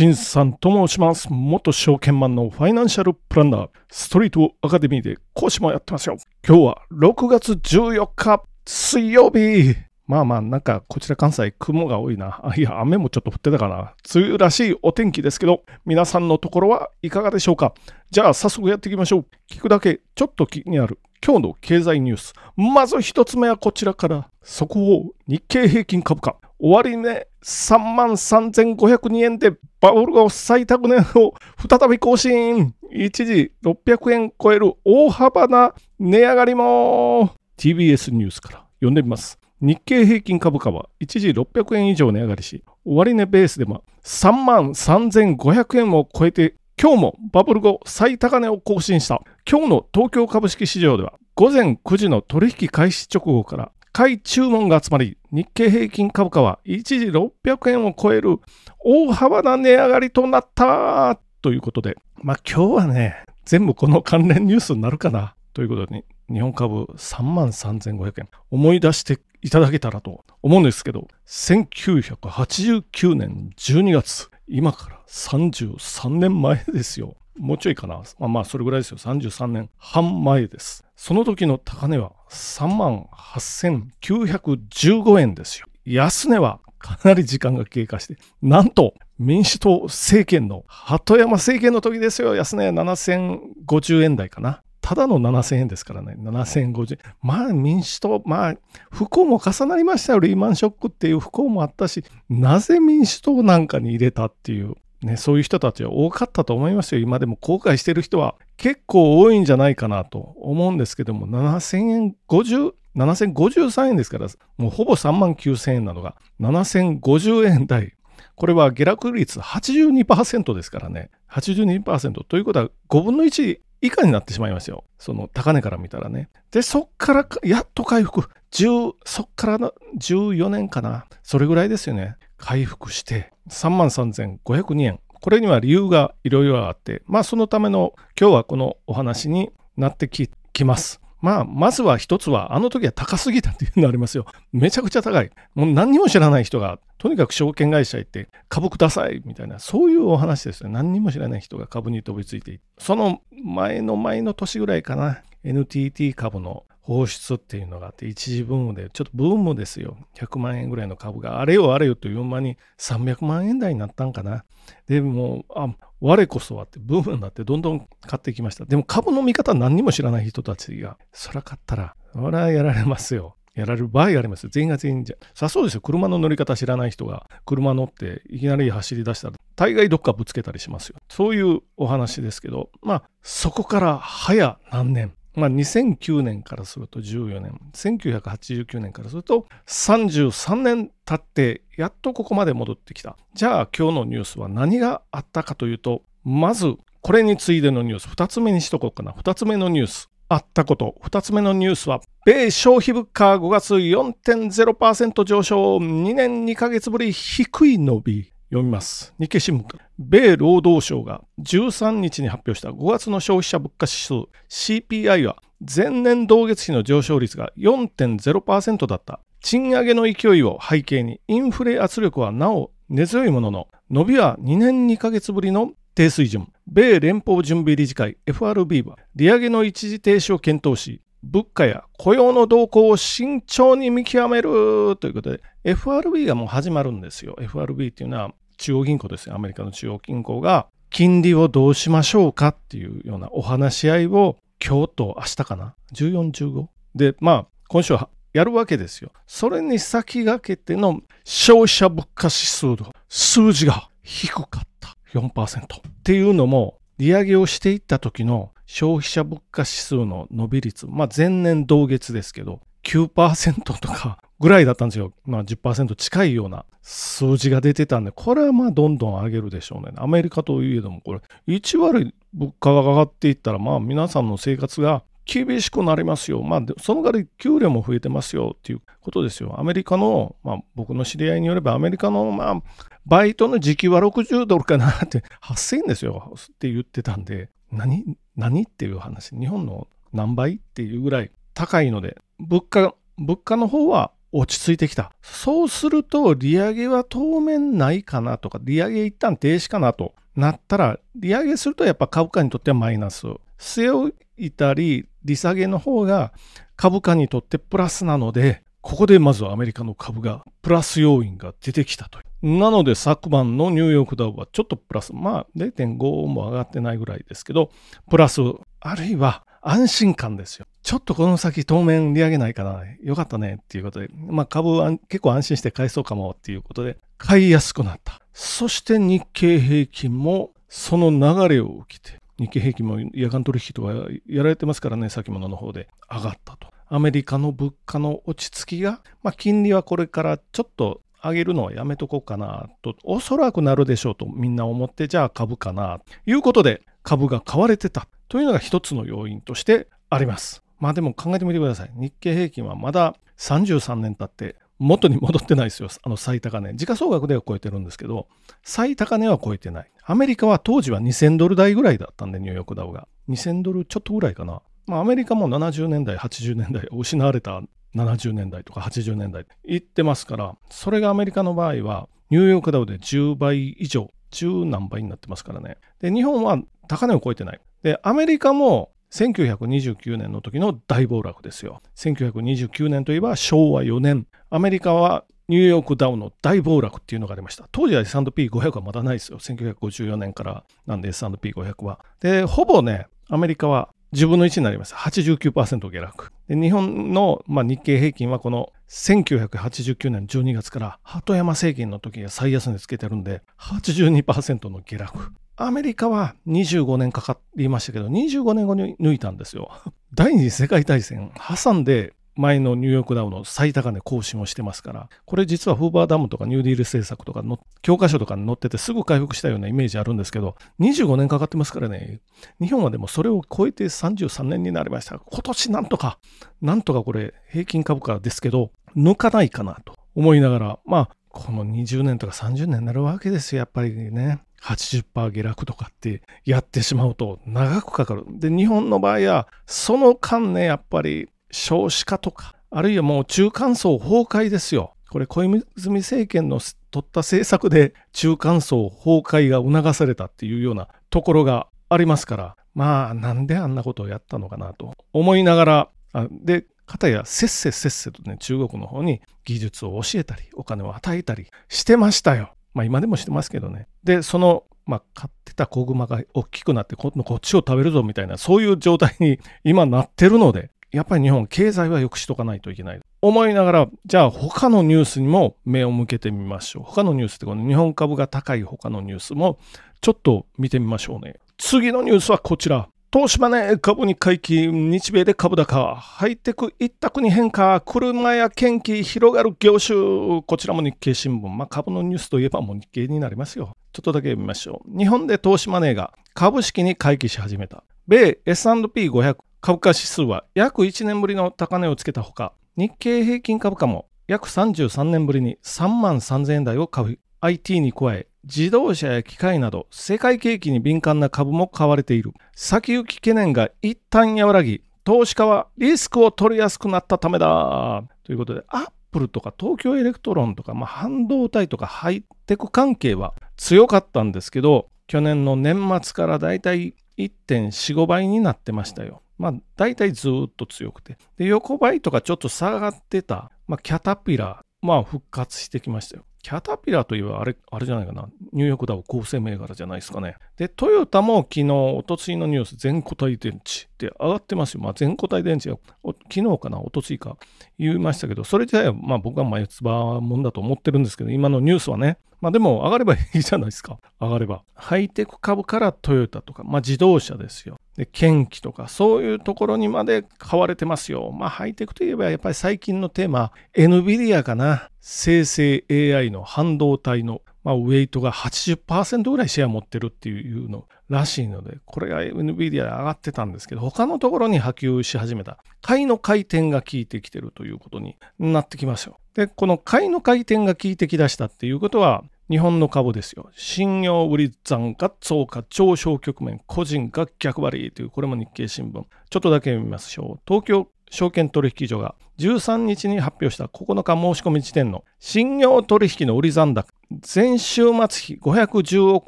陳さんと申します。元証券マンのファイナンシャルプランナー、ストリートアカデミーで講師もやってますよ。今日は6月14日、水曜日。まあまあ、なんか、こちら関西、雲が多いな。あいや、雨もちょっと降ってたかな。梅雨らしいお天気ですけど、皆さんのところはいかがでしょうかじゃあ、早速やっていきましょう。聞くだけ、ちょっと気になる今日の経済ニュース。まず一つ目はこちらから。速報、日経平均株価。終値3万3502円でバブル後最高値を再び更新。一時600円超える大幅な値上がりも。TBS ニュースから読んでみます。日経平均株価は一時600円以上値上がりし、終値ベースでも3万3500円を超えて、今日もバブル後最高値を更新した。今日の東京株式市場では、午前9時の取引開始直後から買い注文が集まり、日経平均株価は一時600円を超える大幅な値上がりとなったということで、まあ今日はね、全部この関連ニュースになるかなということで、日本株3万3500円思い出していただけたらと思うんですけど、1989年12月、今から33年前ですよ。もうちょいかな。まあまあ、それぐらいですよ。33年半前です。その時の高値は3万8915円ですよ。安値はかなり時間が経過して、なんと民主党政権の鳩山政権の時ですよ。安値7050円台かな。ただの7000円ですからね、7050円。まあ民主党、まあ不幸も重なりましたよ、リーマンショックっていう不幸もあったし、なぜ民主党なんかに入れたっていう、ね、そういう人たちは多かったと思いますよ。今でも後悔してる人は結構多いんじゃないかなと思うんですけども、7000円50、7053円ですから、もうほぼ3万9000円なのが7050円台。これは下落率82%ですからね。82%ということは5分の1以下になってしまいますよ。その高値から見たらね。で、そっからやっと回復。10そっからの14年かな。それぐらいですよね。回復して33,502円。これには理由がいろいろあって、まあそのための今日はこのお話になってきます。まあ、まずは一つは、あの時は高すぎたっていうのありますよ。めちゃくちゃ高い。もう何にも知らない人が、とにかく証券会社行って株くださいみたいな、そういうお話ですよ。何にも知らない人が株に飛びついて。その前の前の年ぐらいかな、NTT 株の放出っていうのがあって、一時ブームで、ちょっとブームですよ。100万円ぐらいの株があれよあれよという間に300万円台になったんかな。でも、あ、我こそはってブームになってどんどん買ってきました。でも株の見方何にも知らない人たちが、そら買ったら、そらやられますよ。やられる場合あります全員が全員じゃ。さそうですよ。車の乗り方知らない人が車乗っていきなり走り出したら大概どっかぶつけたりしますよ。そういうお話ですけど、まあそこから早何年、まあ、2009年からすると14年、1989年からすると33年経ってやっとここまで戻ってきた。じゃあ今日のニュースは何があったかというと、まずこれに次いでのニュース、2つ目にしとこうかな。2つ目のニュース。あったこと。2つ目のニュースは、米消費物価5月4.0%上昇、2年2ヶ月ぶり低い伸び。読みます。日経新聞。米労働省が13日に発表した5月の消費者物価指数 CPI は前年同月比の上昇率が4.0%だった。賃上げの勢いを背景にインフレ圧力はなお根強いものの、伸びは2年2ヶ月ぶりの低水準。米連邦準備理事会 FRB は利上げの一時停止を検討し、物価や雇用の動向を慎重に見極めるということで、FRB がもう始まるんですよ。FRB っていうのは中央銀行ですよ。アメリカの中央銀行が金利をどうしましょうかっていうようなお話し合いを今日と明日かな ?14、15? で、まあ、今週はやるわけですよ。それに先駆けての消費者物価指数の数字が低かった4%っていうのも利上げをしていった時の消費者物価指数の伸び率、まあ前年同月ですけど、9%とかぐらいだったんですよ。まあ10%近いような数字が出てたんで、これはまあどんどん上げるでしょうね。アメリカといえども、これ、1割物価が上がっていったら、まあ皆さんの生活が厳しくなりますよ。まあ、その代わり給料も増えてますよっていうことですよ。アメリカの、まあ僕の知り合いによれば、アメリカの、まあ、バイトの時給は60ドルかなって 8000円ですよって言ってたんで、何何っていう話。日本の何倍っていうぐらい高いので、物価、物価の方は落ち着いてきた。そうすると、利上げは当面ないかなとか、利上げ一旦停止かなとなったら、利上げするとやっぱ株価にとってはマイナス。据え置いたり、利下げの方が株価にとってプラスなので、ここでまずアメリカの株がプラス要因が出てきたという。なので昨晩のニューヨークダウはちょっとプラス、まあ0.5も上がってないぐらいですけど、プラス、あるいは安心感ですよ。ちょっとこの先当面利上げないかな。よかったねっていうことで、まあ株は結構安心して買えそうかもっていうことで、買いやすくなった。そして日経平均もその流れを受けて、日経平均も夜間取引とかやられてますからね、先物の方で上がったと。アメリカの物価の落ち着きが、まあ、金利はこれからちょっと上げるのはやめとこうかなと、おそらくなるでしょうとみんな思って、じゃあ株かなということで株が買われてたというのが一つの要因としてあります。まあでも考えてみてください。日経平均はまだ33年経って元に戻ってないですよ。あの最高値。時価総額では超えてるんですけど、最高値は超えてない。アメリカは当時は2000ドル台ぐらいだったんで、ニューヨークダウが。2000ドルちょっとぐらいかな。まあ、アメリカも70年代、80年代、失われた70年代とか80年代行ってますから、それがアメリカの場合は、ニューヨークダウで10倍以上、10何倍になってますからね。で、日本は高値を超えてない。で、アメリカも1929年の時の大暴落ですよ。1929年といえば昭和4年。アメリカはニューヨークダウンの大暴落っていうのがありました。当時は S&P500 はまだないですよ。1954年からなんで S&P500 は。で、ほぼね、アメリカは10分の1になります。89%下落。で日本の、まあ、日経平均はこの1989年12月から鳩山政権の時が最安値つけてるんで82%の下落。アメリカは25年かかりましたけど、25年後に抜いたんですよ。第二次世界大戦挟んで前のニューヨークダウの最高値更新をしてますから、これ実はフーバーダムとかニューディール政策とかの教科書とかに載っててすぐ回復したようなイメージあるんですけど、25年かかってますからね、日本はでもそれを超えて33年になりました。今年なんとか、なんとかこれ平均株価ですけど、抜かないかなと思いながら、まあ、この20年とか30年になるわけですよ、やっぱりね。80%下落とかってやってしまうと長くかかる。で、日本の場合は、その間ね、やっぱり少子化とか、あるいはもう中間層崩壊ですよ。これ小泉政権の取った政策で中間層崩壊が促されたっていうようなところがありますから、まあなんであんなことをやったのかなと思いながら、で、かたやせっせせっせとね、中国の方に技術を教えたり、お金を与えたりしてましたよ。まあ今でもしてますけどね。で、その、まあ買ってた子熊が大きくなって今度こっちを食べるぞみたいな、そういう状態に 今なってるので、やっぱり日本経済は良くしとかないといけない。思いながら、じゃあ他のニュースにも目を向けてみましょう。他のニュースってこの日本株が高い他のニュースもちょっと見てみましょうね。次のニュースはこちら。東芝ね、株に回帰、日米で株高、ハイテク一択に変化、車や研機広がる業種、こちらも日経新聞、まあ、株のニュースといえばもう日経になりますよ。ちょっとだけ見ましょう。日本で投資マネーが株式に回帰し始めた。米 S&P500 株価指数は約1年ぶりの高値をつけたほか、日経平均株価も約33年ぶりに3万3000円台を買う IT に加え、自動車や機械など世界景気に敏感な株も買われている。先行き懸念が一旦和らぎ、投資家はリスクを取りやすくなったためだ。ということで、アップルとか東京エレクトロンとか、まあ、半導体とかハイテク関係は強かったんですけど、去年の年末からだいたい1.45倍になってましたよ。まあ、大体ずっと強くて。で、横ばいとかちょっと下がってた、まあ、キャタピラー、まあ、復活してきましたよ。キャタピラといえばあれ、あれじゃないかな。ニューヨークダウ構成銘柄じゃないですかね。で、トヨタも昨日、おとついのニュース、全固体電池って上がってますよ。まあ、全固体電池が、昨日かな、おとついか言いましたけど、それ自体は、まあ僕は前つばもんだと思ってるんですけど、今のニュースはね、まあでも上がればいいじゃないですか。上がれば。ハイテク株からトヨタとか、まあ自動車ですよ。で、研機とか、そういうところにまで買われてますよ。まあハイテクといえばやっぱり最近のテーマ、NVIDIA かな。生成 AI の半導体の、まあ、ウェイトが80%ぐらいシェア持ってるっていうのらしいので、これが NVIDIA で上がってたんですけど、他のところに波及し始めた。買いの回転が効いてきてるということになってきますよ。で、この買いの回転が効いてきだしたっていうことは、日本の株ですよ。信用売り残価増加上昇局面、個人が逆張りという、これも日経新聞。ちょっとだけ見ましょう。東京証券取引所が13日に発表した9日申し込み時点の信用取引の売り残高、前週末比515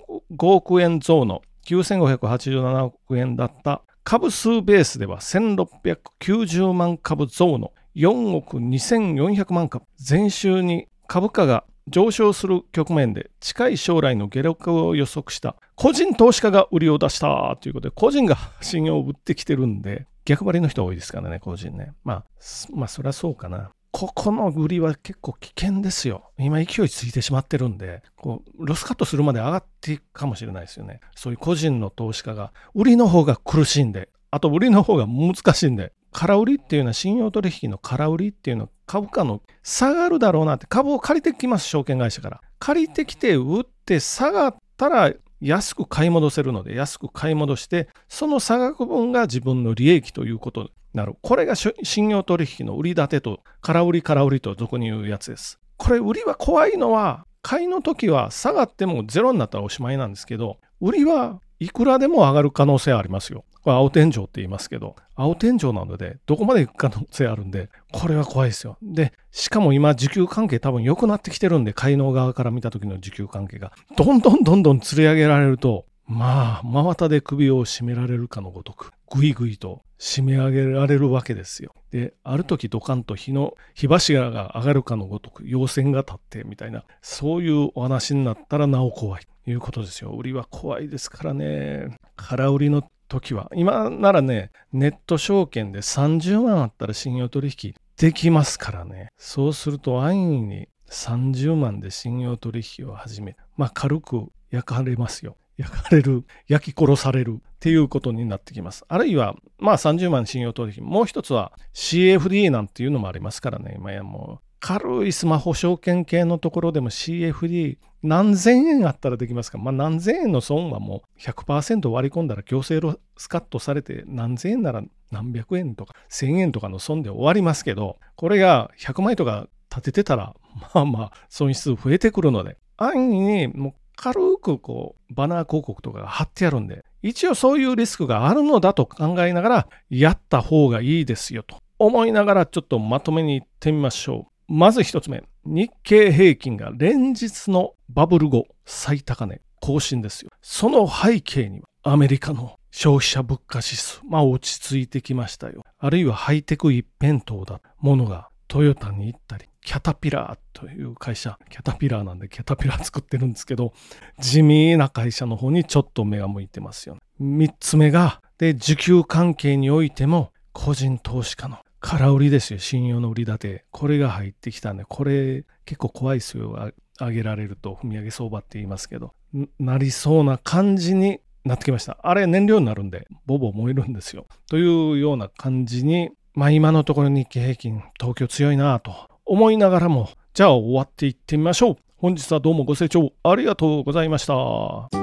億円増の9587億円だった株数ベースでは1690万株増の4億2400万株。前週に株価が上昇する局面で近い将来の下落を予測した個人投資家が売りを出したということで個人が信用を売ってきてるんで逆張りの人多いですからね個人ねまあまあそりゃそうかなここの売りは結構危険ですよ。今勢いついてしまってるんで、こう、ロスカットするまで上がっていくかもしれないですよね。そういう個人の投資家が、売りの方が苦しいんで、あと売りの方が難しいんで、空売りっていうのは信用取引の空売りっていうのは株価の下がるだろうなって株を借りてきます証券会社から借りてきて売って下がったら安く買い戻せるので安く買い戻してその差額分が自分の利益ということになる。これが信用取引の売り立てと空売り空売りと俗に言うやつです。これ売りは怖いのは買いの時は下がってもゼロになったらおしまいなんですけど売りはいくらでも上がる可能性ありますよ。これ青天井って言いますけど、青天井なので、どこまで行く可能性あるんで、これは怖いですよ。で、しかも今、需給関係多分良くなってきてるんで、海能側から見た時の需給関係が、どんどんどんどん釣り上げられると、まあ、真綿で首を絞められるかのごとく、ぐいぐいと締め上げられるわけですよ。で、ある時ドカンと火の、火柱が上がるかのごとく、陽線が立ってみたいな、そういうお話になったらなお怖い。ということですよ。売りは怖いですからね。空売りの時は、今ならね、ネット証券で30万あったら信用取引できますからね。そうすると安易に30万で信用取引を始め、まあ軽く焼かれますよ。焼かれる、焼き殺されるっていうことになってきます。あるいは、まあ30万信用取引。もう一つは CFD なんていうのもありますからね。今やもう軽いスマホ証券系のところでも CFD 何千円あったらできますかまあ何千円の損はもう100%割り込んだら強制ロスカットされて何千円なら何百円とか1000円とかの損で終わりますけど、これが100枚とか立ててたら、まあまあ損失増えてくるので、安易にもう軽くこうバナー広告とかが貼ってあるんで、一応そういうリスクがあるのだと考えながらやった方がいいですよと思いながらちょっとまとめに行ってみましょう。まず一つ目、日経平均が連日のバブル後最高値更新ですよ。その背景にはアメリカの消費者物価指数、まあ落ち着いてきましたよ。あるいはハイテク一辺倒だものがトヨタに行ったり、キャタピラーという会社、キャタピラーなんでキャタピラー作ってるんですけど、地味な会社の方にちょっと目が向いてますよね。三つ目が、で、需給関係においても、個人投資家の空売りですよ、信用の売り立て。これが入ってきたんで、これ結構怖いですよ。上げられると、踏み上げ相場って言いますけど、なりそうな感じになってきました。あれ燃料になるんで、ボボ燃えるんですよ。というような感じに、まあ今のところ日経平均、東京強いなぁと思いながらも、じゃあ終わっていってみましょう。本日はどうもご清聴ありがとうございました。